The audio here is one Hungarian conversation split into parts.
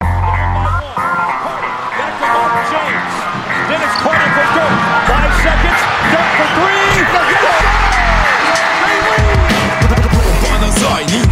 Back to Mark James. Dennis corner for Dirk. Five seconds. Dirk for three. A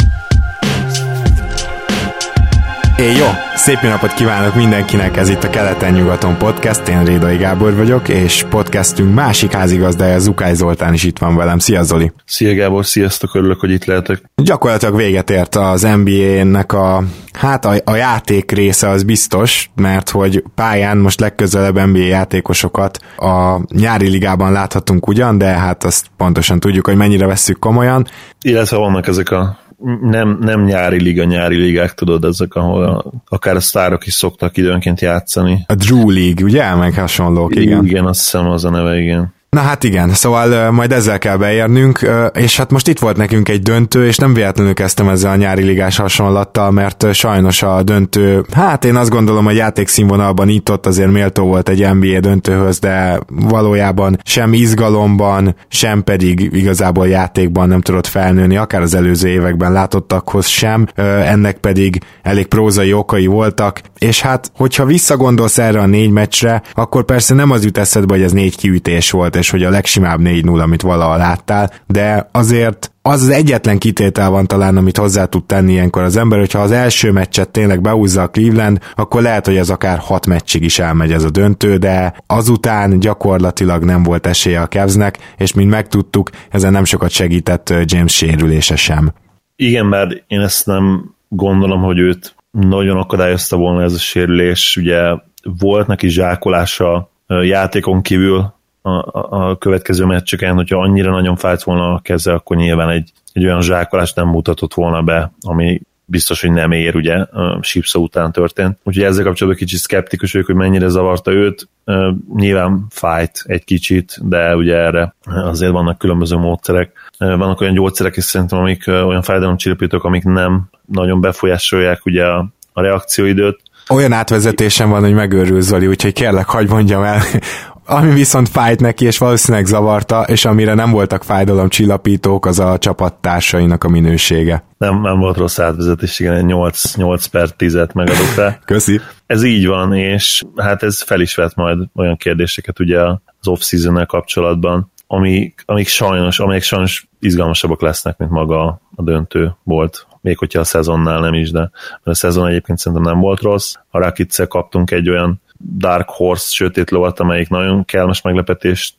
Hé, jó! Szép napot kívánok mindenkinek, ez itt a Keleten-nyugaton podcast, én Rédai Gábor vagyok, és podcastünk másik házigazdája Zukály Zoltán is itt van velem. Szia Zoli! Szia Gábor, sziasztok, örülök, hogy itt lehetek. Gyakorlatilag véget ért az NBA-nek a, hát a, a játék része az biztos, mert hogy pályán most legközelebb NBA játékosokat a nyári ligában láthatunk ugyan, de hát azt pontosan tudjuk, hogy mennyire vesszük komolyan. Illetve vannak ezek a nem, nem nyári liga, nyári ligák, tudod, ezek, ahol a, akár a sztárok is szoktak időnként játszani. A Drew League, ugye? Meg hasonlók, igen. Igen, azt hiszem az a neve, igen. Na hát igen, szóval majd ezzel kell beérnünk, és hát most itt volt nekünk egy döntő, és nem véletlenül kezdtem ezzel a nyári ligás hasonlattal, mert sajnos a döntő, hát én azt gondolom, hogy játékszínvonalban itt ott azért méltó volt egy NBA döntőhöz, de valójában sem izgalomban, sem pedig igazából játékban nem tudott felnőni, akár az előző években látottakhoz sem, ennek pedig elég prózai okai voltak, és hát hogyha visszagondolsz erre a négy meccsre, akkor persze nem az jut eszedbe, hogy ez négy kiütés volt, és hogy a legsimább 4-0, amit valaha láttál, de azért az az egyetlen kitétel van talán, amit hozzá tud tenni ilyenkor az ember, hogyha az első meccset tényleg behúzza a Cleveland, akkor lehet, hogy ez akár hat meccsig is elmegy ez a döntő, de azután gyakorlatilag nem volt esélye a Cavsnek, és mint megtudtuk, ezen nem sokat segített James sérülése sem. Igen, mert én ezt nem gondolom, hogy őt nagyon akadályozta volna ez a sérülés, ugye volt neki zsákolása játékon kívül, a, a következő meccseken, hogyha annyira nagyon fájt volna a keze, akkor nyilván egy, egy olyan zsákolást nem mutatott volna be, ami biztos, hogy nem ér, ugye, a Sipsa után történt. Úgyhogy ezzel kapcsolatban kicsit szkeptikus vagyok, hogy mennyire zavarta őt. Nyilván fájt egy kicsit, de ugye erre azért vannak különböző módszerek. Vannak olyan gyógyszerek is szerintem, amik olyan fájdalomcsillapítók, amik nem nagyon befolyásolják ugye a, a reakcióidőt, olyan átvezetésem van, hogy megőrül Zoli, úgyhogy kérlek, hagyd mondjam el ami viszont fájt neki, és valószínűleg zavarta, és amire nem voltak fájdalomcsillapítók, az a csapattársainak a minősége. Nem, nem volt rossz átvezetés, igen, 8, 8 per 10-et megadott rá. Köszi. Ez így van, és hát ez fel is vett majd olyan kérdéseket ugye az off-season kapcsolatban, amik, amik sajnos, amelyek sajnos izgalmasabbak lesznek, mint maga a döntő volt, még hogyha a szezonnál nem is, de mert a szezon egyébként szerintem nem volt rossz. A rakic kaptunk egy olyan Dark Horse sötét lovat, amelyik nagyon kellemes meglepetést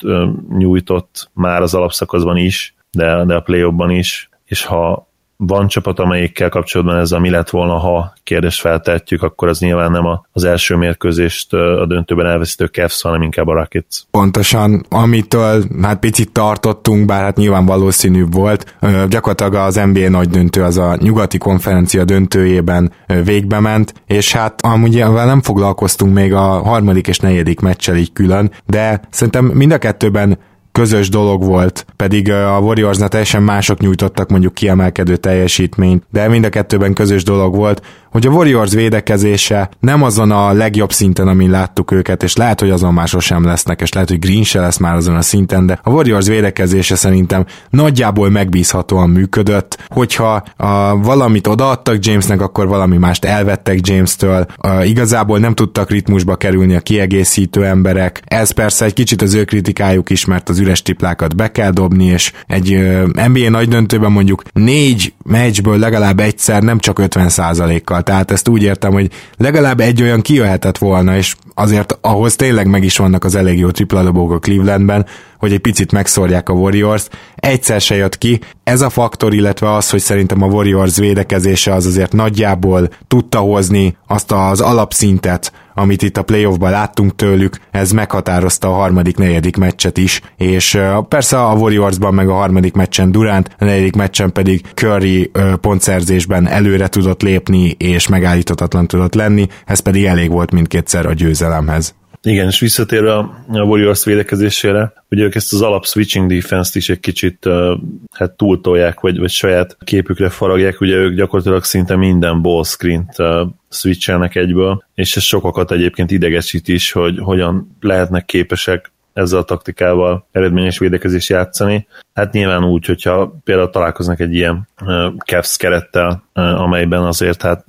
nyújtott már az alapszakaszban is, de, de a play is, és ha van csapat, amelyikkel kapcsolatban ez a mi lett volna, ha kérdést feltehetjük, akkor az nyilván nem az első mérkőzést a döntőben elveszítő Cavs, hanem inkább a Rockets. Pontosan, amitől hát picit tartottunk, bár hát nyilván valószínűbb volt. Gyakorlatilag az NBA nagy döntő az a nyugati konferencia döntőjében végbe ment, és hát amúgy nem foglalkoztunk még a harmadik és negyedik meccsel így külön, de szerintem mind a kettőben közös dolog volt, pedig a Warriorsnak teljesen mások nyújtottak mondjuk kiemelkedő teljesítményt, de mind a kettőben közös dolog volt, hogy a Warriors védekezése nem azon a legjobb szinten, amin láttuk őket, és lehet, hogy azon már sosem lesznek, és lehet, hogy Green se lesz már azon a szinten, de a Warriors védekezése szerintem nagyjából megbízhatóan működött, hogyha a, valamit odaadtak Jamesnek, akkor valami mást elvettek James-től, a, igazából nem tudtak ritmusba kerülni a kiegészítő emberek, ez persze egy kicsit az ő kritikájuk is, mert az üres triplákat be kell dobni, és egy uh, NBA nagy döntőben mondjuk négy meccsből legalább egyszer, nem csak 50%-kal, tehát ezt úgy értem, hogy legalább egy olyan kijöhetett volna, és azért ahhoz tényleg meg is vannak az elég jó tripladobók a Clevelandben, hogy egy picit megszórják a Warriors. Egyszer se jött ki. Ez a faktor, illetve az, hogy szerintem a Warriors védekezése az azért nagyjából tudta hozni azt az alapszintet, amit itt a playoffban láttunk tőlük, ez meghatározta a harmadik, negyedik meccset is, és persze a Warriorsban meg a harmadik meccsen Durant, a negyedik meccsen pedig Curry pontszerzésben előre tudott lépni, és megállíthatatlan tudott lenni, ez pedig elég volt mindkétszer a győzelemhez. Igen, és visszatérve a Warriors védekezésére, hogy ők ezt az alap switching defense-t is egy kicsit hát túltolják, vagy, vagy saját képükre faragják, ugye ők gyakorlatilag szinte minden ball screen-t switchelnek egyből, és ez sokakat egyébként idegesít is, hogy hogyan lehetnek képesek ezzel a taktikával eredményes védekezés játszani. Hát nyilván úgy, hogyha például találkoznak egy ilyen Cavs kerettel, amelyben azért hát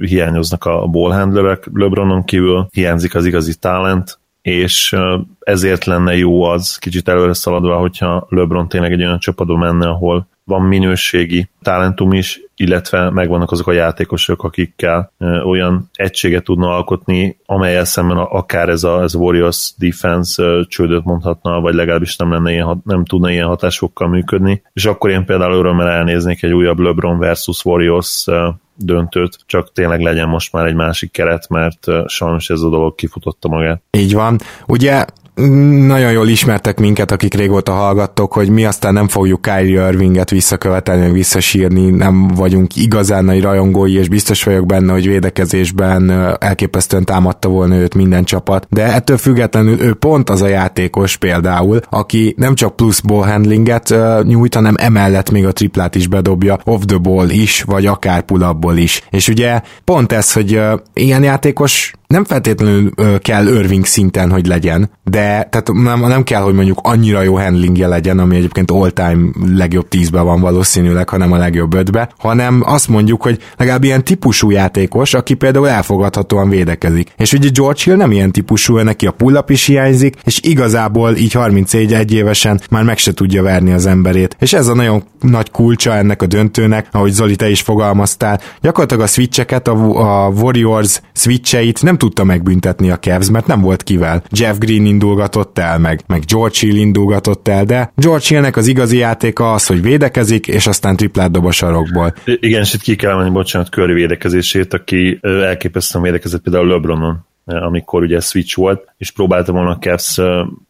hiányoznak a ballhandlerek, LeBronon kívül hiányzik az igazi talent, és ezért lenne jó az, kicsit előre szaladva, hogyha LeBron tényleg egy olyan csapatba menne, ahol van minőségi talentum is, illetve megvannak azok a játékosok, akikkel olyan egységet tudna alkotni, amelyel szemben akár ez a, ez Warriors defense csődöt mondhatna, vagy legalábbis nem, lenne ilyen, nem tudna ilyen hatásokkal működni. És akkor én például örömmel elnéznék egy újabb LeBron versus Warriors döntőt, csak tényleg legyen most már egy másik keret, mert sajnos ez a dolog kifutotta magát. Így van. Ugye nagyon jól ismertek minket, akik régóta hallgattok, hogy mi aztán nem fogjuk Kyrie Irvinget visszakövetelni, visszasírni, nem vagyunk igazán nagy rajongói, és biztos vagyok benne, hogy védekezésben elképesztően támadta volna őt minden csapat, de ettől függetlenül ő pont az a játékos például, aki nem csak plusz ball handlinget nyújt, hanem emellett még a triplát is bedobja, off the ball is, vagy akár pull is. És ugye pont ez, hogy ilyen játékos nem feltétlenül kell Irving szinten, hogy legyen, de tehát nem, nem kell, hogy mondjuk annyira jó handlingje legyen, ami egyébként all-time legjobb tízben van valószínűleg, hanem a legjobb ötbe, hanem azt mondjuk, hogy legalább ilyen típusú játékos, aki például elfogadhatóan védekezik. És ugye George Hill nem ilyen típusú, neki a pull is hiányzik, és igazából így 31 egy évesen már meg se tudja verni az emberét. És ez a nagyon nagy kulcsa ennek a döntőnek, ahogy Zoli te is fogalmaztál. Gyakorlatilag a switcheket, a, a Warriors switcheit nem tudta megbüntetni a Cavs, mert nem volt kivel. Jeff Green indulgatott el, meg, meg George Hill indulgatott el, de George Hillnek az igazi játéka az, hogy védekezik, és aztán triplát dob a sarokból. Igen, és itt ki kell menni, bocsánat, Curry védekezését, aki elképesztően védekezett például LeBronon amikor ugye switch volt, és próbálta volna a Cavs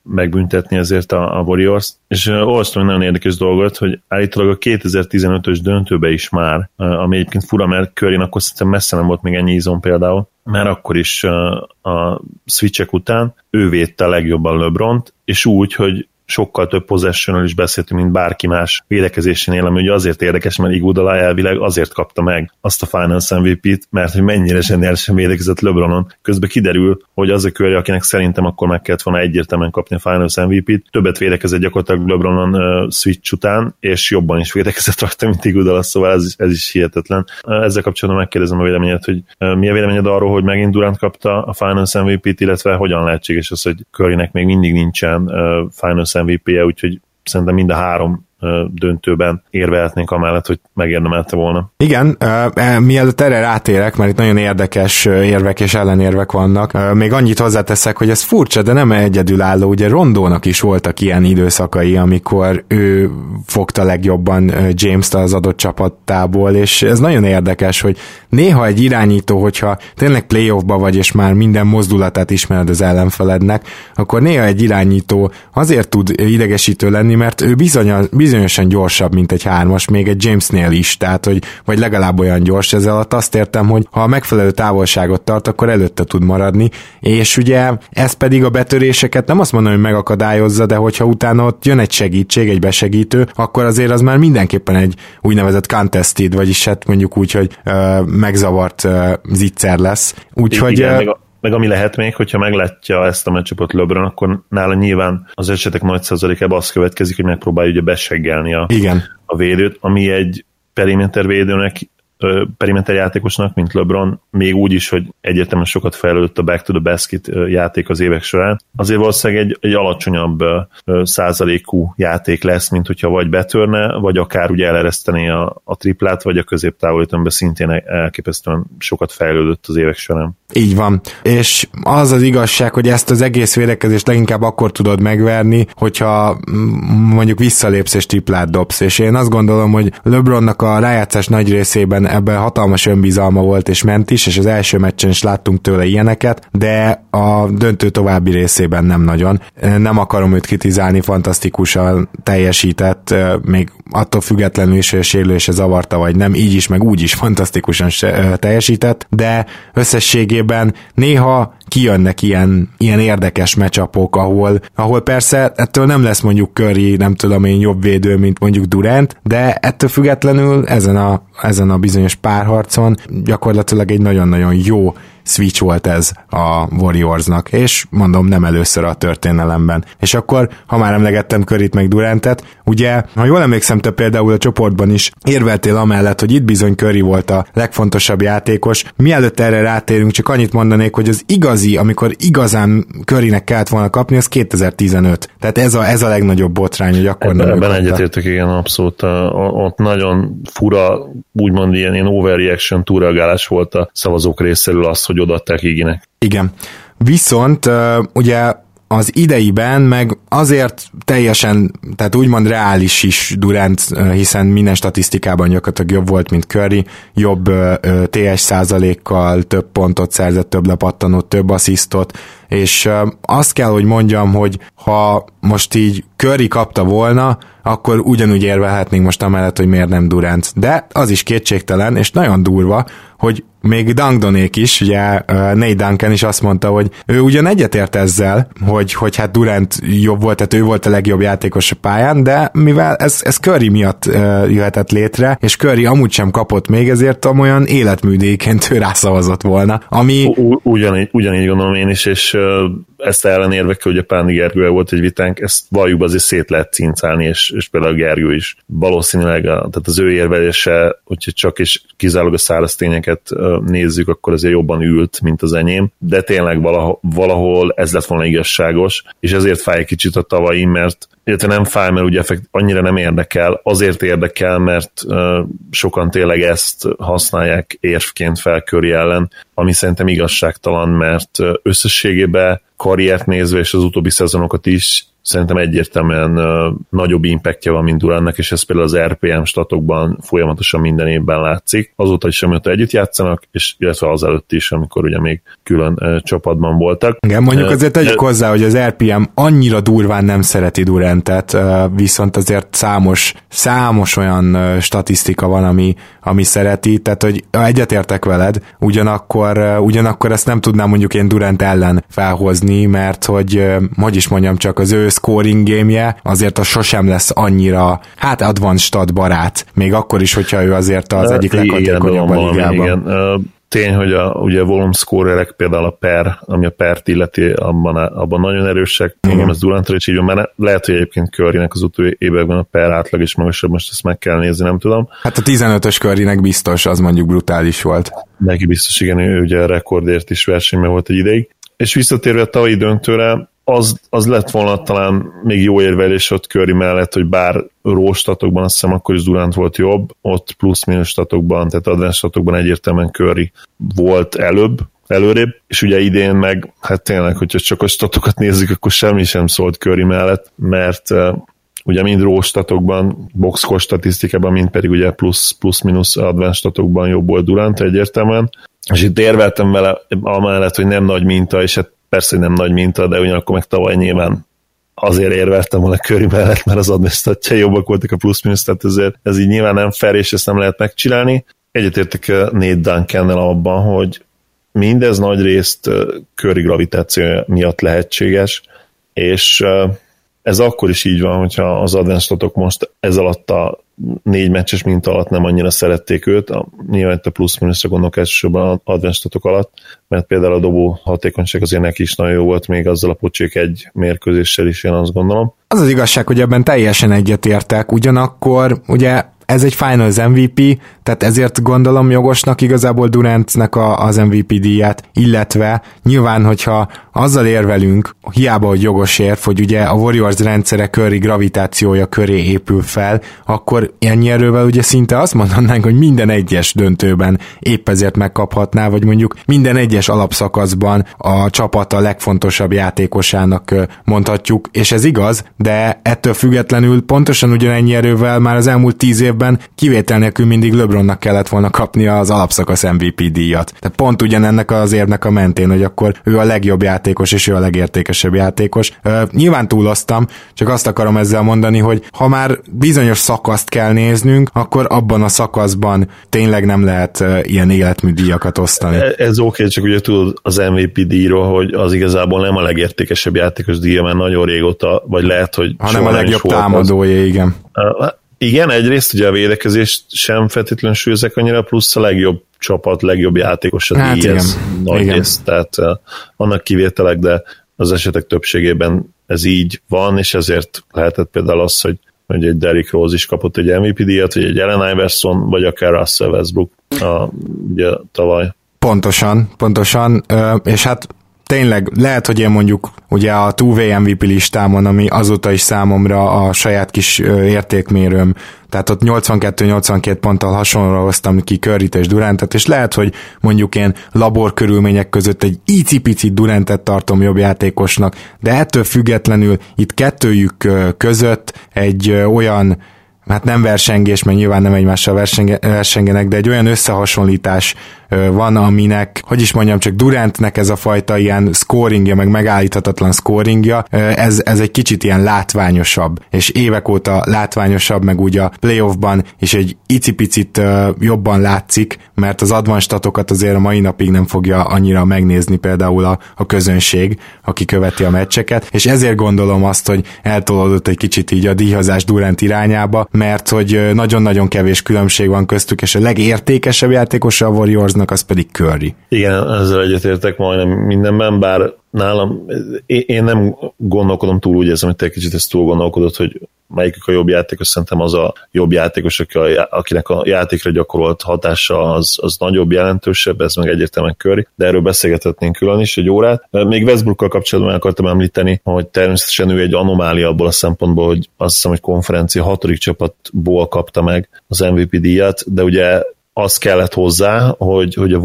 megbüntetni ezért a, a Warriors, és olvastam egy nagyon érdekes dolgot, hogy állítólag a 2015-ös döntőbe is már, ami egyébként fura, mert Curry akkor szerintem messze nem volt még ennyi izom például, mert akkor is a switchek után ő védte legjobban LeBront, és úgy, hogy sokkal több possession is beszéltünk, mint bárki más védekezésénél, ami ugye azért érdekes, mert Iguodala elvileg azért kapta meg azt a Finals MVP-t, mert hogy mennyire zseniálisan védekezett LeBronon. Közben kiderül, hogy az a körje, akinek szerintem akkor meg kellett volna egyértelműen kapni a Finals MVP-t, többet védekezett gyakorlatilag LeBronon uh, switch után, és jobban is védekezett rajta, mint Iguodala, szóval ez ez is hihetetlen. Ezzel kapcsolatban megkérdezem a véleményet, hogy uh, mi a véleményed arról, hogy megint Durant kapta a Finals MVP-t, illetve hogyan lehetséges az, hogy Currynek még mindig nincsen uh, Finals MVP-je, úgyhogy szerintem mind a három döntőben érvehetnénk amellett, hogy megérdemelte volna. Igen, uh, mielőtt erre rátérek, mert itt nagyon érdekes érvek és ellenérvek vannak, még annyit hozzáteszek, hogy ez furcsa, de nem egyedülálló, ugye Rondónak is voltak ilyen időszakai, amikor ő fogta legjobban James-t az adott csapattából, és ez nagyon érdekes, hogy néha egy irányító, hogyha tényleg playoffba vagy, és már minden mozdulatát ismered az ellenfelednek, akkor néha egy irányító azért tud idegesítő lenni, mert ő bizony, bizony bizonyosan gyorsabb, mint egy hármas, még egy Jamesnél is, tehát hogy vagy legalább olyan gyors, ezzel alatt azt értem, hogy ha a megfelelő távolságot tart, akkor előtte tud maradni, és ugye ez pedig a betöréseket nem azt mondom, hogy megakadályozza, de hogyha utána ott jön egy segítség, egy besegítő, akkor azért az már mindenképpen egy úgynevezett contested, vagyis hát mondjuk úgy, hogy uh, megzavart uh, zicser lesz. Úgyhogy Igen, meg ami lehet még, hogyha meglátja ezt a meccsapot LeBron, akkor nála nyilván az esetek nagy százalékában az következik, hogy megpróbálja ugye beseggelni a, Igen. a védőt, ami egy periméter védőnek perimeter játékosnak, mint LeBron, még úgy is, hogy egyértelműen sokat fejlődött a back to the basket játék az évek során. Azért valószínűleg egy, egy alacsonyabb százalékú játék lesz, mint hogyha vagy betörne, vagy akár ugye eleresztené a, a triplát, vagy a középtávolítómban szintén elképesztően sokat fejlődött az évek során. Így van. És az az igazság, hogy ezt az egész védekezést leginkább akkor tudod megverni, hogyha mondjuk visszalépsz és triplát dobsz. És én azt gondolom, hogy LeBronnak a rájátszás nagy részében ebben hatalmas önbizalma volt és ment is, és az első meccsen is láttunk tőle ilyeneket, de a döntő további részében nem nagyon. Nem akarom őt kritizálni, fantasztikusan teljesített, még attól függetlenül is, hogy a sérülése zavarta, vagy nem, így is, meg úgy is fantasztikusan teljesített, de összességében néha kijönnek ilyen, ilyen érdekes mecsapok, ahol, ahol persze ettől nem lesz mondjuk Curry, nem tudom én, jobb védő, mint mondjuk Durant, de ettől függetlenül ezen a, ezen a bizonyos párharcon gyakorlatilag egy nagyon-nagyon jó switch volt ez a Warriorsnak, és mondom, nem először a történelemben. És akkor, ha már emlegettem Körit meg Durantet, ugye, ha jól emlékszem, te például a csoportban is érveltél amellett, hogy itt bizony Curry volt a legfontosabb játékos. Mielőtt erre rátérünk, csak annyit mondanék, hogy az igazi, amikor igazán Currynek kellett volna kapni, az 2015. Tehát ez a, ez a legnagyobb botrány, hogy akkor Ebben, ebben egyetértek, igen, abszolút. Ott nagyon fura, úgymond ilyen, ilyen overreaction túlreagálás volt a szavazók részéről az, hogy odaadták Iginek. Igen. Viszont ugye az ideiben meg azért teljesen, tehát úgymond reális is Durant, hiszen minden statisztikában gyakorlatilag jobb volt, mint Curry, jobb TS százalékkal, több pontot szerzett, több lepattanót, több asszisztot, és azt kell, hogy mondjam, hogy ha most így Curry kapta volna, akkor ugyanúgy érvelhetnénk most amellett, hogy miért nem Durant. De az is kétségtelen, és nagyon durva, hogy még Dangdonék is, ugye Nate Duncan is azt mondta, hogy ő ugyan egyetért ezzel, hogy, hogy hát Durant jobb volt, tehát ő volt a legjobb játékos a pályán, de mivel ez, ez Curry miatt jöhetett létre, és Curry amúgy sem kapott még, ezért amolyan életműdéként ő rászavazott volna, ami... Ugyanígy, ugyanígy gondolom én is, és uh, ezt ellenérvekkel, hogy a Pándi Gergő volt egy vitánk, ezt valójában azért szét lehet cincálni, és, és például a Gergő is valószínűleg, a, tehát az ő érvelése, hogyha csak és kizárólag a száraz tényeket nézzük, akkor azért jobban ült, mint az enyém, de tényleg valahol, valahol ez lett volna igazságos, és ezért fáj egy kicsit a tavalyi, mert illetve nem fáj, mert ugye effekt annyira nem érdekel, azért érdekel, mert sokan tényleg ezt használják érvként felköri ellen, ami szerintem igazságtalan, mert összességében karriert nézve, és az utóbbi szezonokat is szerintem egyértelműen uh, nagyobb impactja van, mint Duránnak, és ez például az RPM statokban folyamatosan minden évben látszik. Azóta is, amióta együtt játszanak, és illetve az előtt is, amikor ugye még külön uh, csapatban voltak. Igen, mondjuk uh, azért tegyük uh, hozzá, hogy az RPM annyira durván nem szereti Durantet, uh, viszont azért számos, számos olyan uh, statisztika van, ami, ami szereti, tehát hogy egyetértek veled, ugyanakkor, uh, ugyanakkor ezt nem tudnám mondjuk én Durant ellen felhozni, mert hogy, uh, hogy is mondjam, csak az ő scoring gémje azért az sosem lesz annyira, hát advanced stat barát, még akkor is, hogyha ő azért az egyik leghatékonyabb a ligában. Igen. Tény, hogy a, ugye a volume scorerek, például a per, ami a pert illeti, abban, abban nagyon erősek. Igen. ez Durantra is így van, mert lehet, hogy egyébként Currynek az utóbbi években a per átlag is magasabb, most ezt meg kell nézni, nem tudom. Hát a 15-ös Currynek biztos, az mondjuk brutális volt. Neki biztos, igen, ő ugye a rekordért is versenyben volt egy ideig. És visszatérve a tavalyi döntőre, az, az lett volna talán még jó érvelés ott Curry mellett, hogy bár róstatokban azt hiszem akkor is Durant volt jobb, ott plusz-minus statokban, tehát advanced statokban egyértelműen Curry volt előbb, előrébb, és ugye idén meg, hát tényleg, hogyha csak a statokat nézzük, akkor semmi sem szólt Curry mellett, mert uh, ugye mind róstatokban, boxkor statisztikában, mind pedig ugye plusz, plusz-minusz advanced statokban jobb volt Durant egyértelműen, és itt érveltem vele amellett, hogy nem nagy minta, és hát persze, nem nagy minta, de ugyanakkor meg tavaly nyilván azért érveltem volna Curry mellett, mert az adminisztratja jobbak voltak a plusz-minusz, tehát ezért ez így nyilván nem fair, és ezt nem lehet megcsinálni. Egyetértek Nate duncan abban, hogy mindez nagy részt Curry gravitáció miatt lehetséges, és ez akkor is így van, hogyha az advanced most ez alatt a négy meccses minta alatt nem annyira szerették őt, nyilván a plusz-minuszra gondolok elsősorban advanced alatt, mert például a dobó hatékonyság azért neki is nagyon jó volt, még azzal a pocsék egy mérkőzéssel is, én azt gondolom. Az az igazság, hogy ebben teljesen egyetértek, ugyanakkor ugye ez egy Finals MVP, tehát ezért gondolom jogosnak igazából Durantnek a, az MVP díját, illetve nyilván, hogyha azzal érvelünk, hiába, hogy jogos érv, hogy ugye a Warriors rendszere köri gravitációja köré épül fel, akkor ennyi erővel ugye szinte azt mondhatnánk, hogy minden egyes döntőben épp ezért megkaphatná, vagy mondjuk minden egyes alapszakaszban a csapat a legfontosabb játékosának mondhatjuk, és ez igaz, de ettől függetlenül pontosan ugyanennyi erővel már az elmúlt tíz évben kivétel nélkül mindig LeBronnak kellett volna kapnia az alapszakasz MVP díjat. Tehát pont ugyanennek az érnek a mentén, hogy akkor ő a legjobb játékos, és ő a legértékesebb játékos. Uh, nyilván túloztam, csak azt akarom ezzel mondani, hogy ha már bizonyos szakaszt kell néznünk, akkor abban a szakaszban tényleg nem lehet ilyen életmű díjakat osztani. Ez, ez oké, okay, csak ugye tudod az MVP díjról, hogy az igazából nem a legértékesebb játékos díja, mert nagyon régóta, vagy lehet, hogy hanem a legjobb támadója, igen. Igen, egyrészt ugye a védekezést sem feltétlenül sűzek annyira, plusz a legjobb csapat, legjobb játékos a hát díj, ez nagy igen. rész, tehát vannak kivételek, de az esetek többségében ez így van, és ezért lehetett például az, hogy, hogy egy Derrick Rose is kapott egy MVP díjat, vagy egy Allen Iverson, vagy akár Russell Westbrook a, ugye tavaly. Pontosan, pontosan, és hát tényleg lehet, hogy én mondjuk ugye a 2 MVP listámon, ami azóta is számomra a saját kis értékmérőm, tehát ott 82-82 ponttal hasonlóra hoztam ki Curryt és Durantet, és lehet, hogy mondjuk én labor körülmények között egy icipicit Durantet tartom jobb játékosnak, de ettől függetlenül itt kettőjük között egy olyan hát nem versengés, mert nyilván nem egymással versenge, versengenek, de egy olyan összehasonlítás van, aminek, hogy is mondjam, csak Durantnek ez a fajta ilyen scoringja, meg megállíthatatlan scoringja, ez, ez egy kicsit ilyen látványosabb, és évek óta látványosabb, meg úgy a playoffban is egy icipicit jobban látszik, mert az advanstatokat azért a mai napig nem fogja annyira megnézni például a, a közönség, aki követi a meccseket, és ezért gondolom azt, hogy eltolódott egy kicsit így a díjazás Durant irányába, mert hogy nagyon-nagyon kevés különbség van köztük, és a legértékesebb játékosa a Warriorsnak az pedig Curry. Igen, ezzel egyetértek majdnem mindenben, bár nálam, én nem gondolkodom túl úgy érzem, hogy te kicsit ezt túl gondolkodod, hogy melyikük a jobb játékos, szerintem az a jobb játékos, akinek a játékra gyakorolt hatása az, az nagyobb, jelentősebb, ez meg egyértelműen köri, de erről beszélgethetnénk külön is egy órát. Még Westbrookkal kapcsolatban akartam említeni, hogy természetesen ő egy anomália abból a szempontból, hogy azt hiszem, hogy konferencia hatodik csapatból kapta meg az MVP díjat, de ugye az kellett hozzá, hogy, hogy a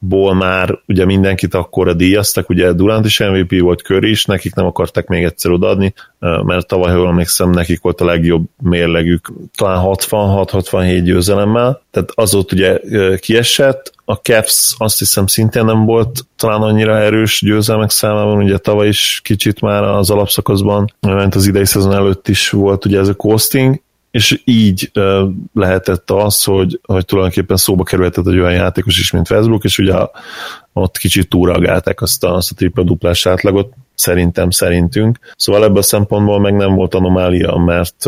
Warriors-ból már ugye mindenkit akkor díjaztak, ugye Durant is MVP volt, Curry is, nekik nem akarták még egyszer odaadni, mert tavaly, ha emlékszem, nekik volt a legjobb mérlegük, talán 66-67 győzelemmel, tehát az ott ugye kiesett, a Caps azt hiszem szintén nem volt talán annyira erős győzelmek számában, ugye tavaly is kicsit már az alapszakaszban, mert az idei szezon előtt is volt ugye ez a costing, és így uh, lehetett az, hogy, hogy tulajdonképpen szóba kerülhetett egy olyan játékos is, mint Facebook, és ugye ott kicsit túragálták azt a, azt a tripla-duplás átlagot, szerintem, szerintünk. Szóval ebből a szempontból meg nem volt anomália, mert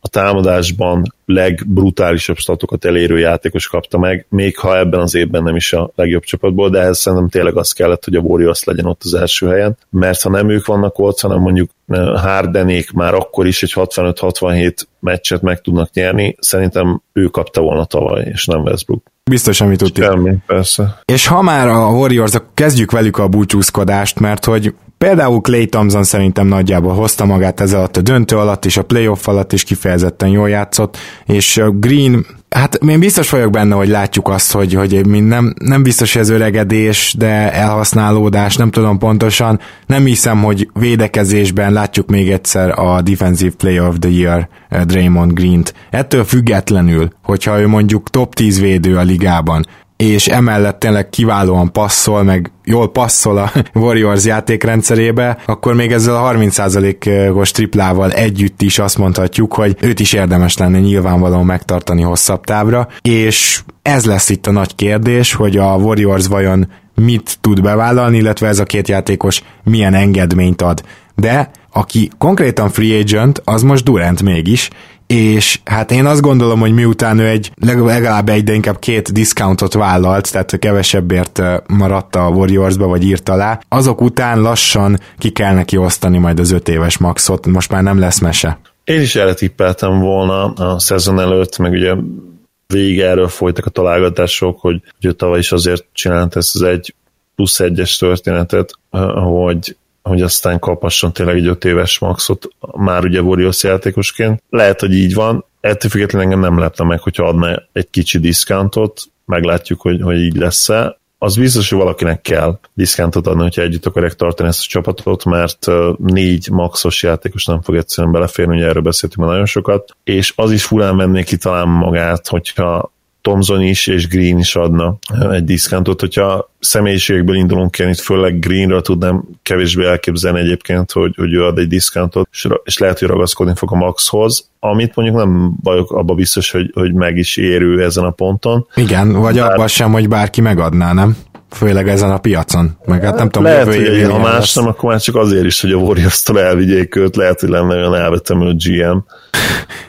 a támadásban legbrutálisabb statokat elérő játékos kapta meg, még ha ebben az évben nem is a legjobb csapatból, de ehhez szerintem tényleg az kellett, hogy a Warriors legyen ott az első helyen, mert ha nem ők vannak ott, hanem mondjuk Hardenék már akkor is egy 65-67 meccset meg tudnak nyerni, szerintem ő kapta volna tavaly, és nem Westbrook. Biztos, amit tudjuk. Semmi, persze. És ha már a Warriors, kezdjük velük a búcsúzkodást, mert hogy Például Clay Thompson szerintem nagyjából hozta magát ez alatt a döntő alatt, és a playoff alatt is kifejezetten jól játszott, és Green, hát én biztos vagyok benne, hogy látjuk azt, hogy, hogy nem, nem biztos, hogy ez öregedés, de elhasználódás, nem tudom pontosan, nem hiszem, hogy védekezésben látjuk még egyszer a Defensive Player of the Year Draymond Green-t. Ettől függetlenül, hogyha ő mondjuk top 10 védő a ligában, és emellett tényleg kiválóan passzol, meg jól passzol a Warriors játékrendszerébe, akkor még ezzel a 30%-os triplával együtt is azt mondhatjuk, hogy őt is érdemes lenne nyilvánvalóan megtartani hosszabb távra, és ez lesz itt a nagy kérdés, hogy a Warriors vajon mit tud bevállalni, illetve ez a két játékos milyen engedményt ad. De aki konkrétan free agent, az most Durant mégis, és hát én azt gondolom, hogy miután ő egy legalább egy, de inkább két discountot vállalt, tehát kevesebbért maradt a Warriorsba, vagy írt alá, azok után lassan ki kell neki osztani majd az öt éves maxot, most már nem lesz mese. Én is erre tippeltem volna a szezon előtt, meg ugye végig erről folytak a találgatások, hogy, hogy tavaly is azért csinált ezt az egy plusz egyes történetet, hogy, hogy aztán kaphasson tényleg egy öt éves maxot már ugye Warriors játékosként. Lehet, hogy így van, ettől függetlenül engem nem lepne meg, hogyha adna egy kicsi diszkántot, meglátjuk, hogy, hogy így lesz-e. Az biztos, hogy valakinek kell diszkántot adni, hogyha együtt akarják tartani ezt a csapatot, mert négy maxos játékos nem fog egyszerűen beleférni, ugye erről beszéltünk már nagyon sokat, és az is furán venné ki talán magát, hogyha Thomson is és Green is adna egy diszkántot. Hogyha személyiségből indulunk ki, itt főleg Greenről tudnám kevésbé elképzelni egyébként, hogy, hogy ő ad egy diszkántot, és, és lehet, hogy ragaszkodni fog a Maxhoz, amit mondjuk nem vagyok abba biztos, hogy, hogy meg is érő ezen a ponton. Igen, vagy Bár... abban sem, hogy bárki megadná, nem? Főleg ezen a piacon. Meg hát nem tudom, lehet, hogy ha más nem, akkor már csak azért is, hogy a warriors elvigyék őt, lehet, hogy lenne olyan elvetemű GM,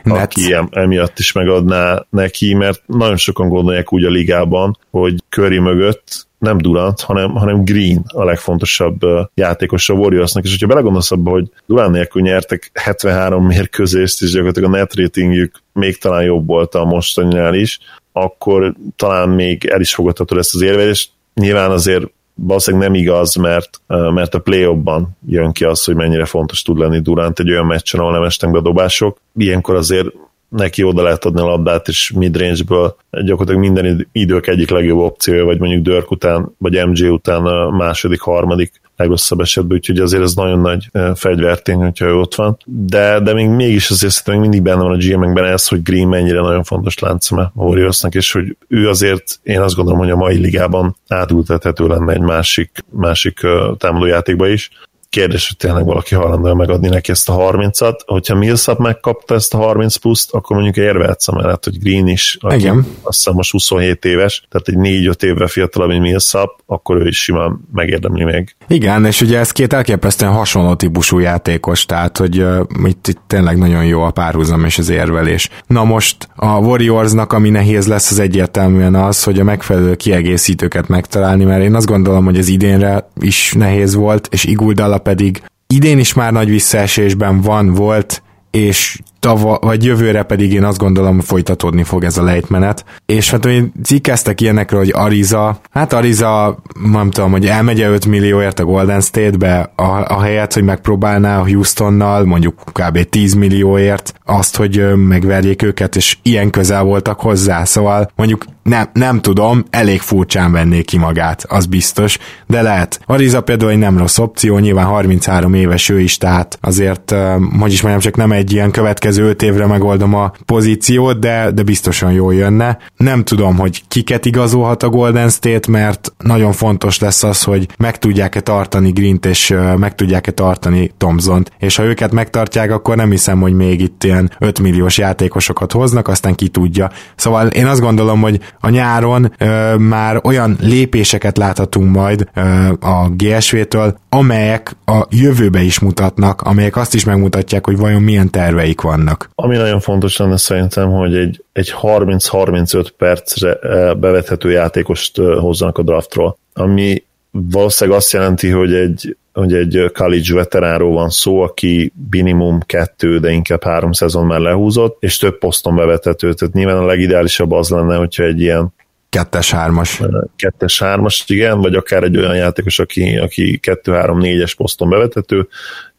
aki emiatt is megadná neki, mert nagyon sokan gondolják úgy a ligában, hogy Curry mögött nem Durant, hanem, hanem Green a legfontosabb játékos a Warriorsnak, és hogyha belegondolsz abba, hogy Durant nélkül nyertek 73 mérkőzést, és gyakorlatilag a net ratingjük még talán jobb volt a mostaninál is, akkor talán még el is fogadhatod ezt az érvelést. Nyilván azért valószínűleg nem igaz, mert, mert a play ban jön ki az, hogy mennyire fontos tud lenni Durant egy olyan meccsen, ahol nem estek be dobások. Ilyenkor azért neki oda lehet adni a labdát, és midrange-ből gyakorlatilag minden idők egyik legjobb opciója, vagy mondjuk Dörk után, vagy MJ után a második, harmadik legrosszabb esetben, úgyhogy azért ez nagyon nagy fegyvertény, hogyha ő ott van. De, de még mégis azért szerintem mindig benne van a GM-ekben ez, hogy Green mennyire nagyon fontos láncszeme a Warriorsnak, és hogy ő azért, én azt gondolom, hogy a mai ligában átültethető lenne egy másik, másik támadójátékba is kérdés, hogy tényleg valaki hajlandó megadni neki ezt a 30-at. Hogyha Millsap megkapta ezt a 30 pluszt, akkor mondjuk érvehetsz mellett, hogy Green is, aki Igen. azt hiszem most 27 éves, tehát egy 4-5 évre fiatalabb, mint Millsap, akkor ő is simán megérdemli még. Igen, és ugye ez két elképesztően hasonló típusú játékos, tehát hogy uh, itt, itt tényleg nagyon jó a párhuzam és az érvelés. Na most a Warriorsnak, ami nehéz lesz, az egyértelműen az, hogy a megfelelő kiegészítőket megtalálni, mert én azt gondolom, hogy az idénre is nehéz volt, és Iguldala pedig idén is már nagy visszaesésben van, volt, és tava, vagy jövőre pedig én azt gondolom, hogy folytatódni fog ez a lejtmenet. És hát hogy cikkeztek ilyenekről, hogy Ariza, hát Ariza, nem tudom, hogy elmegye 5 millióért a Golden State-be, a, a helyet, hogy megpróbálná a Houstonnal, mondjuk kb. 10 millióért azt, hogy megverjék őket, és ilyen közel voltak hozzá, szóval mondjuk nem, nem tudom, elég furcsán venné ki magát, az biztos, de lehet. Ariza például egy nem rossz opció, nyilván 33 éves ő is, tehát azért, hogy is mondjam, csak nem egy ilyen következő 5 évre megoldom a pozíciót, de, de biztosan jól jönne. Nem tudom, hogy kiket igazolhat a Golden State, mert nagyon fontos lesz az, hogy meg tudják-e tartani Grint, és meg tudják-e tartani Thompson-t, és ha őket megtartják, akkor nem hiszem, hogy még itt ilyen 5 milliós játékosokat hoznak, aztán ki tudja. Szóval én azt gondolom, hogy a nyáron ö, már olyan lépéseket láthatunk majd ö, a GSV-től, amelyek a jövőbe is mutatnak, amelyek azt is megmutatják, hogy vajon milyen terveik vannak. Ami nagyon fontos lenne szerintem, hogy egy, egy 30-35 percre bevethető játékost hozzanak a draftról, ami valószínűleg azt jelenti, hogy egy, hogy egy college veteránról van szó, aki minimum kettő, de inkább három szezon már lehúzott, és több poszton bevethető. Tehát nyilván a legideálisabb az lenne, hogyha egy ilyen Kettes-hármas. Kettes-hármas, igen, vagy akár egy olyan játékos, aki, aki kettő-három-négyes poszton bevethető,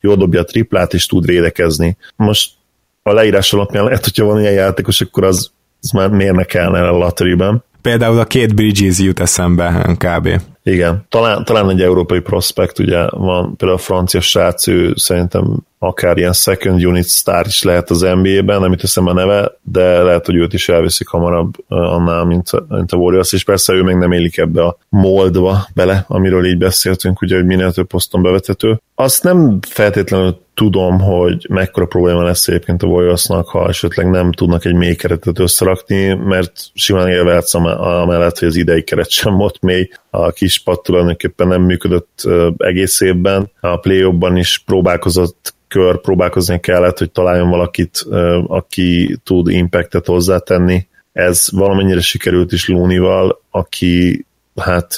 jól dobja a triplát, és tud védekezni. Most a leírás alapján lehet, hogyha van ilyen játékos, akkor az, az már mérnek el a lotteryben. Például a két Bridges jut eszembe kb. Igen, talán, talán egy európai prospekt, ugye van például a francia srác, ő szerintem akár ilyen second unit star is lehet az NBA-ben, nem itt a neve, de lehet, hogy őt is elviszik hamarabb annál, mint, mint a Warriors, és persze ő még nem élik ebbe a moldba bele, amiről így beszéltünk, ugye, hogy minél több poszton bevetető. Azt nem feltétlenül tudom, hogy mekkora probléma lesz egyébként a Warriorsnak, ha esetleg nem tudnak egy mély keretet összerakni, mert simán élvehetsz amellett, hogy az idei keret sem volt mély, a kis pat tulajdonképpen nem működött egész évben, a play is próbálkozott kör próbálkozni kellett, hogy találjon valakit, aki tud impactet hozzátenni. Ez valamennyire sikerült is Lónival, aki hát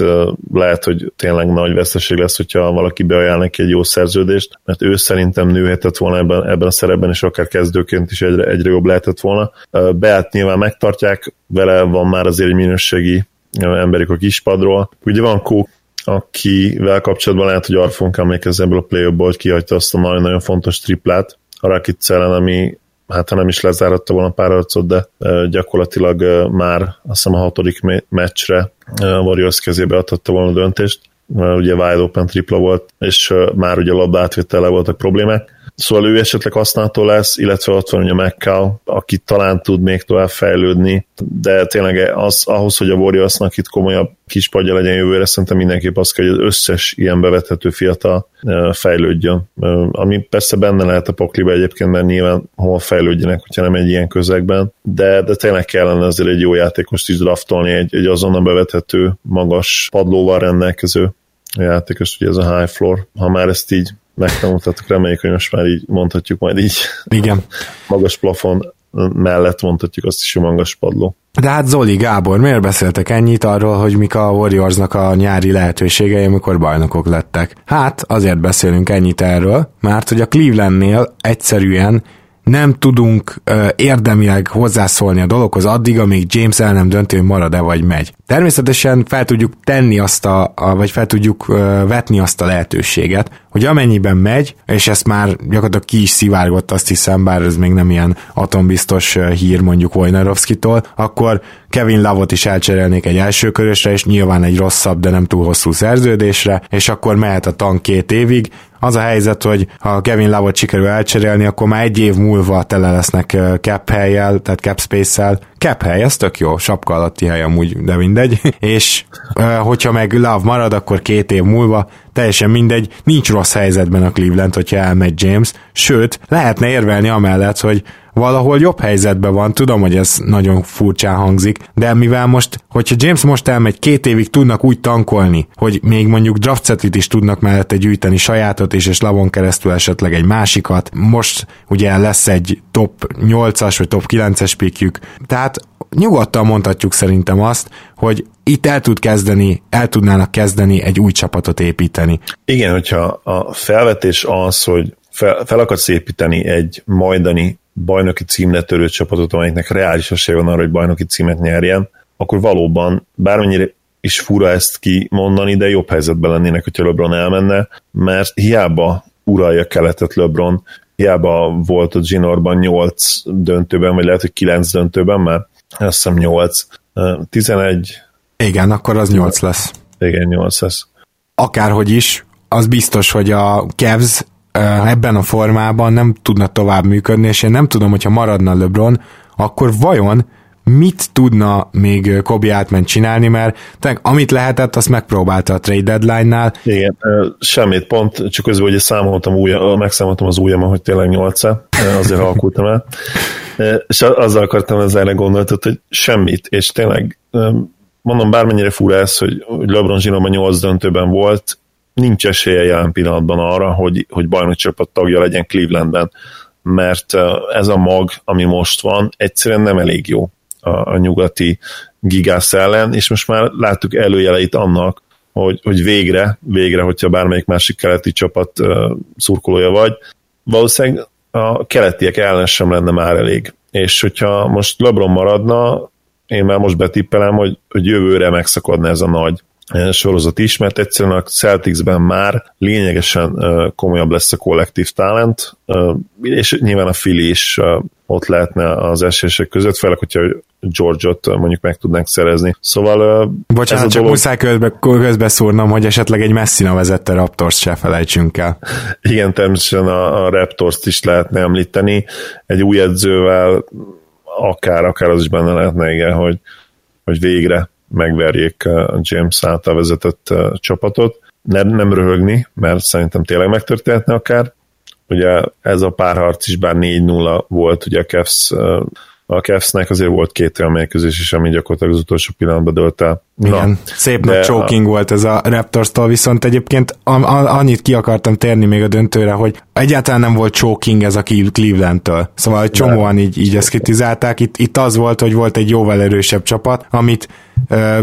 lehet, hogy tényleg nagy veszteség lesz, hogyha valaki beajánl neki egy jó szerződést, mert ő szerintem nőhetett volna ebben, ebben a szerepben, és akár kezdőként is egyre, egyre jobb lehetett volna. Beát nyilván megtartják, vele van már azért egy minőségi emberik a kispadról. Ugye van Kók, akivel kapcsolatban lehet, hogy arra fogunk emlékezni ebből a play hogy kihagyta azt a nagyon-nagyon fontos triplát, a Rakic ellen, ami hát ha nem is lezáratta volna pár arcot, de gyakorlatilag már azt hiszem a hatodik meccsre Warriors kezébe adhatta volna a döntést, ugye wide open tripla volt, és már ugye labda átvétele voltak problémák. Szóval ő esetleg használható lesz, illetve ott van ugye McCall, aki talán tud még tovább fejlődni, de tényleg az, ahhoz, hogy a Warriorsnak itt komolyabb kispadja legyen jövőre, szerintem mindenképp az kell, hogy az összes ilyen bevethető fiatal fejlődjön. Ami persze benne lehet a pokliba egyébként, mert nyilván hol fejlődjenek, hogyha nem egy ilyen közegben, de, de tényleg kellene azért egy jó játékost is draftolni, egy, egy azonnal bevethető, magas padlóval rendelkező játékos, ugye ez a high floor. Ha már ezt így megtanultatok, reméljük, hogy most már így mondhatjuk majd így. Igen. Magas plafon mellett mondhatjuk azt is, hogy magas padló. De hát Zoli, Gábor, miért beszéltek ennyit arról, hogy mik a Warriorsnak a nyári lehetőségei, amikor bajnokok lettek? Hát azért beszélünk ennyit erről, mert hogy a Clevelandnél egyszerűen nem tudunk ö, érdemileg hozzászólni a dologhoz addig, amíg James el nem dönti, hogy marad-e vagy megy. Természetesen fel tudjuk tenni azt a, a vagy fel tudjuk ö, vetni azt a lehetőséget, hogy amennyiben megy, és ezt már gyakorlatilag ki is szivárgott, azt hiszem, bár ez még nem ilyen atombiztos hír mondjuk Wojnarowski-tól, akkor Kevin Lavot is elcserélnék egy első körösre, és nyilván egy rosszabb, de nem túl hosszú szerződésre, és akkor mehet a tank két évig, az a helyzet, hogy ha Kevin Lavot sikerül elcserélni, akkor már egy év múlva tele lesznek cap helyjel, tehát cap space-szel. Cap hely, ez tök jó, sapka alatti hely amúgy, de mindegy. És hogyha meg Love marad, akkor két év múlva teljesen mindegy, nincs rossz helyzetben a Cleveland, hogyha elmegy James, sőt, lehetne érvelni amellett, hogy valahol jobb helyzetben van, tudom, hogy ez nagyon furcsán hangzik, de mivel most, hogyha James most elmegy, két évig tudnak úgy tankolni, hogy még mondjuk draft is tudnak mellette gyűjteni sajátot is, és lavon keresztül esetleg egy másikat, most ugye lesz egy top 8-as vagy top 9-es pikjük, tehát nyugodtan mondhatjuk szerintem azt, hogy itt el tud kezdeni, el tudnának kezdeni egy új csapatot építeni. Igen, hogyha a felvetés az, hogy fel, fel akarsz építeni egy majdani bajnoki címre törő csapatot, amelyiknek reális esélye van arra, hogy bajnoki címet nyerjen, akkor valóban bármennyire is fura ezt kimondani, de jobb helyzetben lennének, hogyha LeBron elmenne, mert hiába uralja keletet LeBron, hiába volt a Ginorban 8 döntőben, vagy lehet, hogy 9 döntőben már, azt hiszem 8, 11. Igen, akkor az 8 lesz. Igen, 8 lesz. Akárhogy is, az biztos, hogy a Cavs ebben a formában nem tudna tovább működni, és én nem tudom, hogyha maradna LeBron, akkor vajon mit tudna még Kobi átment csinálni, mert tehát, amit lehetett, azt megpróbálta a trade deadline-nál. Igen, semmit pont, csak közben ugye számoltam új, megszámoltam az ujjam, hogy tényleg 8 azért halkultam el. És azzal akartam ezzel gondoltot, hogy semmit, és tényleg mondom, bármennyire fura ez, hogy LeBron Zsinóban 8 döntőben volt, nincs esélye jelen pillanatban arra, hogy, hogy bajnoki csapat tagja legyen Clevelandben, mert ez a mag, ami most van, egyszerűen nem elég jó a, a nyugati gigász ellen, és most már láttuk előjeleit annak, hogy, hogy végre, végre, hogyha bármelyik másik keleti csapat uh, szurkolója vagy, valószínűleg a keletiek ellen sem lenne már elég. És hogyha most LeBron maradna, én már most betippelem, hogy, hogy jövőre megszakadna ez a nagy sorozat is, mert egyszerűen a Celticsben már lényegesen komolyabb lesz a kollektív talent, és nyilván a Philly is ott lehetne az esélyesek között, főleg, hogyha George-ot mondjuk meg tudnánk szerezni. Szóval Bocsánat, csak dolog... muszáj közbe, közbeszúrnom, hogy esetleg egy Messina vezette Raptors se felejtsünk el. Igen, természetesen a, a Raptors-t is lehetne említeni. Egy új edzővel akár, akár az is benne lehetne, igen, hogy, hogy végre megverjék a James által vezetett csapatot. Nem, nem röhögni, mert szerintem tényleg megtörténhetne akár. Ugye ez a párharc is bár 4-0 volt, ugye a Cavs a Cavs-nek azért volt két olyan mérkőzés is, ami gyakorlatilag az utolsó pillanatban dölt el. Igen, Na, szép nagy choking a... volt ez a Raptors-tól, viszont egyébként a, a, annyit ki akartam térni még a döntőre, hogy egyáltalán nem volt choking ez a Cleveland-től. Szóval egy csomóan így, így ezt kritizálták. Itt, itt az volt, hogy volt egy jóval erősebb csapat, amit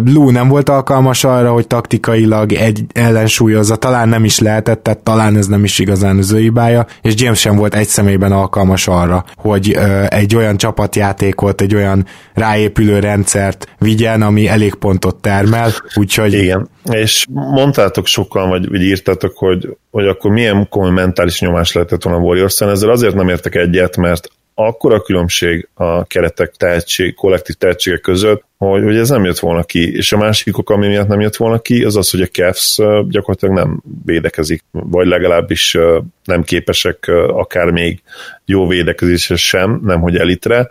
Lou nem volt alkalmas arra, hogy taktikailag egy ellensúlyozza, talán nem is lehetett, tehát talán ez nem is igazán az ő hibája, és James sem volt egy személyben alkalmas arra, hogy egy olyan csapatjátékot, egy olyan ráépülő rendszert vigyen, ami elég pontot termel, úgyhogy... Igen, és mondtátok sokan, vagy, vagy írtátok, hogy, hogy akkor milyen komoly mentális nyomás lehetett volna a warriors ezzel azért nem értek egyet, mert akkora különbség a keretek tehetség, kollektív tehetségek között, hogy, hogy ez nem jött volna ki. És a másik ok, ami miatt nem jött volna ki, az az, hogy a Cavs gyakorlatilag nem védekezik, vagy legalábbis nem képesek akár még jó védekezésre sem, nem hogy elitre.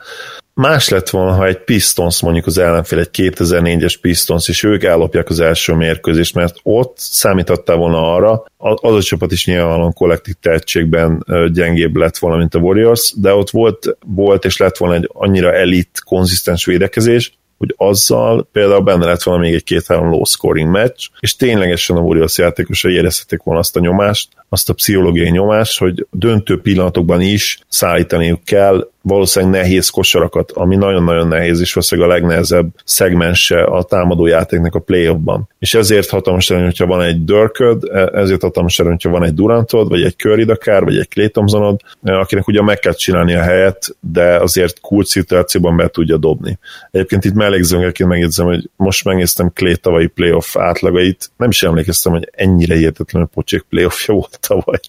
Más lett volna, ha egy Pistons mondjuk az ellenfél, egy 2004-es Pistons, és ők ellopják az első mérkőzést, mert ott számítottál volna arra, az a csapat is nyilvánvalóan kollektív tehetségben gyengébb lett volna, mint a Warriors, de ott volt, volt és lett volna egy annyira elit, konzisztens védekezés, hogy azzal például benne lett volna még egy két-három low scoring meccs, és ténylegesen a Warriors játékosai érezhetik volna azt a nyomást, azt a pszichológiai nyomást, hogy döntő pillanatokban is szállítaniuk kell valószínűleg nehéz kosarakat, ami nagyon-nagyon nehéz, és valószínűleg a legnehezebb szegmense a támadó játéknak a playoffban. És ezért hatalmas előny, hogyha van egy Dörköd, e- ezért hatalmas előny, hogyha van egy Durantod, vagy egy Curry akár, vagy egy Clay Thompsonod, e, akinek ugye meg kell csinálni a helyet, de azért kult szituációban be tudja dobni. Egyébként itt mellékzőngeként megjegyzem, hogy most megnéztem Clay tavalyi playoff átlagait, nem is emlékeztem, hogy ennyire hihetetlenül pocsék playoffja volt tavaly.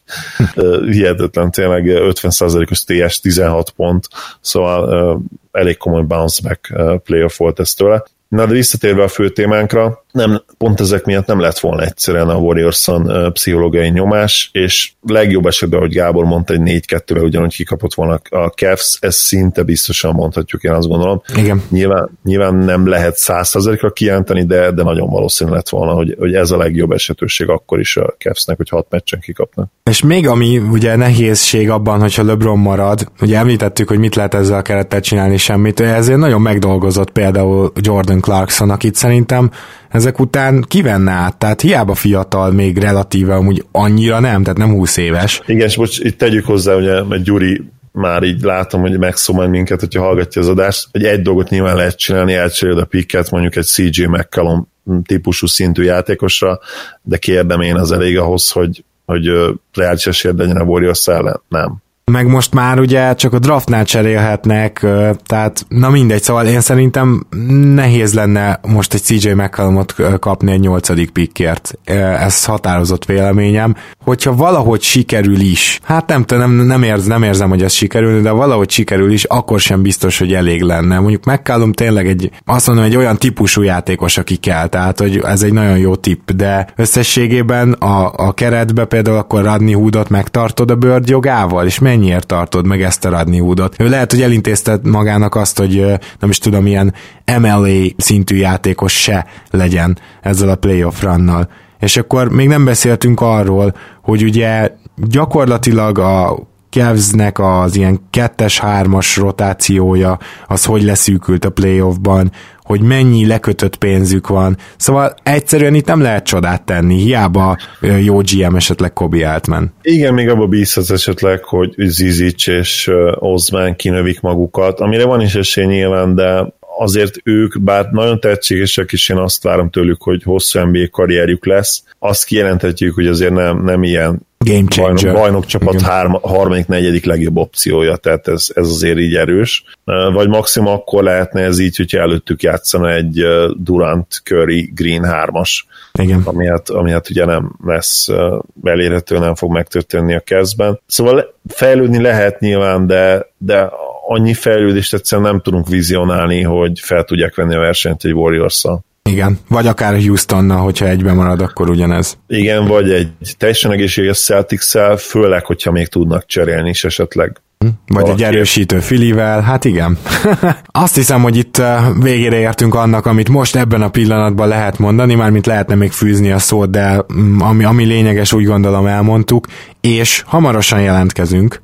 Hihetetlen, tényleg 50%-os TS 16 pont, szóval elég komoly bounce back eh, playoff volt ez tőle. Na de visszatérve a fő témánkra, nem, pont ezek miatt nem lett volna egyszerűen a Warriors-on pszichológiai nyomás, és legjobb esetben, hogy Gábor mondta, hogy 4-2-re ugyanúgy kikapott volna a Cavs, ez szinte biztosan mondhatjuk, én azt gondolom. Igen. Nyilván, nyilván nem lehet 100%-ra kijelenteni, de, de nagyon valószínű lett volna, hogy, hogy ez a legjobb esetőség akkor is a Cavsnek, hogy hat meccsen kikapnak. És még ami ugye nehézség abban, hogyha LeBron marad, ugye említettük, hogy mit lehet ezzel a kerettel csinálni semmit, ezért nagyon megdolgozott például Jordan Clarkson, akit szerintem ezek után kivenne át, tehát hiába fiatal, még relatíve amúgy annyira nem, tehát nem 20 éves. Igen, és most itt tegyük hozzá, ugye, mert Gyuri már így látom, hogy megszól majd minket, hogyha hallgatja az adást, hogy egy dolgot nyilván lehet csinálni, elcseréled a picket mondjuk egy CJ McCallum típusú szintű játékosra, de kérdem én az elég ahhoz, hogy, hogy reális legyen a Warriors ellen? Nem meg most már ugye csak a draftnál cserélhetnek, tehát na mindegy, szóval én szerintem nehéz lenne most egy CJ McCallumot kapni egy nyolcadik pickért, ez határozott véleményem, hogyha valahogy sikerül is, hát nem nem, nem, érz, nem érzem, hogy ez sikerül, de valahogy sikerül is, akkor sem biztos, hogy elég lenne. Mondjuk McCallum tényleg egy, azt mondom, egy olyan típusú játékos, aki kell, tehát hogy ez egy nagyon jó tipp, de összességében a, a keretbe például akkor Radni Hoodot megtartod a bőrd jogával, és mennyi mennyiért tartod meg ezt a Radni Woodot. Ő lehet, hogy elintézte magának azt, hogy nem is tudom, ilyen MLA szintű játékos se legyen ezzel a playoff runnal. És akkor még nem beszéltünk arról, hogy ugye gyakorlatilag a Cavsnek az ilyen kettes-hármas rotációja, az hogy leszűkült a playoffban, hogy mennyi lekötött pénzük van. Szóval egyszerűen itt nem lehet csodát tenni, hiába jó GM esetleg Kobi Altman. Igen, még abba bízhatsz esetleg, hogy Zizic és Ozman kinövik magukat, amire van is esély nyilván, de azért ők, bár nagyon tehetségesek, és én azt várom tőlük, hogy hosszú NBA karrierjük lesz, azt kijelenthetjük, hogy azért nem, nem ilyen Game changer. Bajnok, csapat hárma, harmadik, negyedik legjobb opciója, tehát ez, ez azért így erős. Vagy maximum akkor lehetne ez így, hogyha előttük játszana egy Durant, Curry, Green hármas, Igen. Ami, hát, ami hát ugye nem lesz elérhető, nem fog megtörténni a kezdben. Szóval fejlődni lehet nyilván, de, de annyi fejlődést egyszerűen nem tudunk vizionálni, hogy fel tudják venni a versenyt egy Warriors-szal. Igen, vagy akár Houstonnal, hogyha egyben marad, akkor ugyanez. Igen, vagy egy teljesen egészséges celtics főleg, hogyha még tudnak cserélni is esetleg. Hm? Vagy Valaki. egy erősítő Filivel, hát igen. Azt hiszem, hogy itt végére értünk annak, amit most ebben a pillanatban lehet mondani, mármint lehetne még fűzni a szót, de mm, ami, ami lényeges, úgy gondolom elmondtuk, és hamarosan jelentkezünk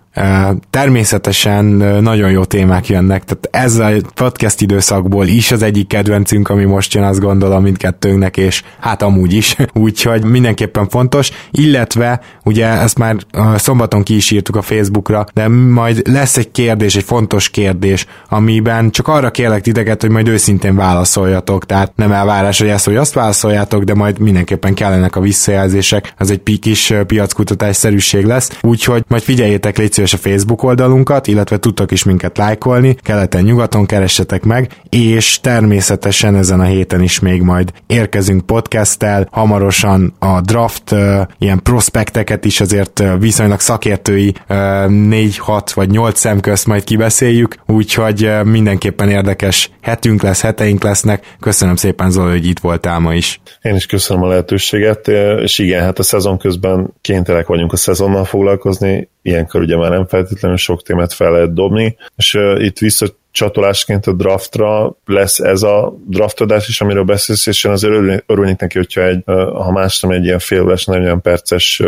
Természetesen nagyon jó témák jönnek, tehát ez a podcast időszakból is az egyik kedvencünk, ami most jön, azt gondolom mindkettőnknek, és hát amúgy is, úgyhogy mindenképpen fontos, illetve ugye ezt már szombaton ki is írtuk a Facebookra, de majd lesz egy kérdés, egy fontos kérdés, amiben csak arra kérlek titeket, hogy majd őszintén válaszoljatok, tehát nem elvárás, hogy ezt, hogy azt válaszoljátok, de majd mindenképpen kellenek a visszajelzések, az egy kis piackutatás szerűség lesz, úgyhogy majd figyeljétek légy szíves a Facebook oldalunkat, illetve tudtok is minket lájkolni, keleten-nyugaton keressetek meg, és természetesen ezen a héten is még majd érkezünk podcasttel, hamarosan a draft ilyen prospekteket is azért viszonylag szakértői uh, 4, 6 vagy 8 szemközt majd kibeszéljük, úgyhogy mindenképpen érdekes hetünk lesz, heteink lesznek. Köszönöm szépen Zoli, hogy itt voltál ma is. Én is köszönöm a lehetőséget, és igen, hát a szezon közben kénytelenek vagyunk a szezonnal foglalkozni, ilyenkor ugye már nem feltétlenül sok témát fel lehet dobni, és uh, itt vissza csatolásként a draftra lesz ez a draftadás is, amiről beszélsz, és én azért örülnék neki, hogyha egy, ha más nem egy ilyen féles, nagyon perces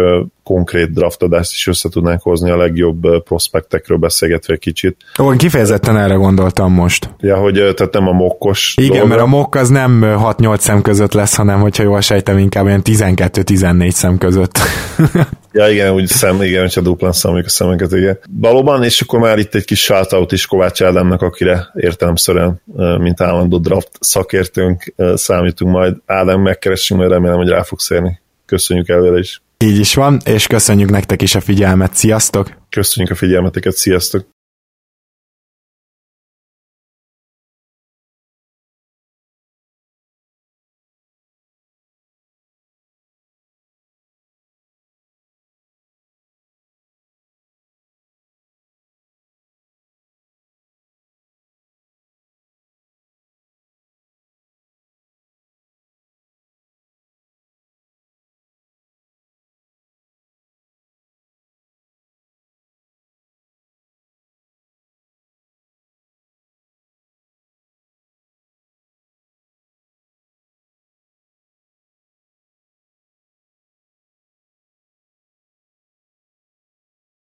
konkrét draftadást is össze tudnánk hozni a legjobb prospektekről beszélgetve egy kicsit. Ó, kifejezetten erre gondoltam most. Ja, hogy tehát nem a mokkos Igen, dolga. mert a mokk az nem 6-8 szem között lesz, hanem hogyha jól sejtem, inkább ilyen 12-14 szem között. Ja, igen, úgy szem, igen, hogyha duplán számoljuk a szemeket, igen. Valóban, és akkor már itt egy kis shoutout is Kovács Ádámnak, akire értelemszerűen, mint állandó draft szakértőnk számítunk majd. Ádám, megkeressünk, majd remélem, hogy rá fogsz érni. Köszönjük előre is. Így is van, és köszönjük nektek is a figyelmet. Sziasztok! Köszönjük a figyelmeteket, sziasztok!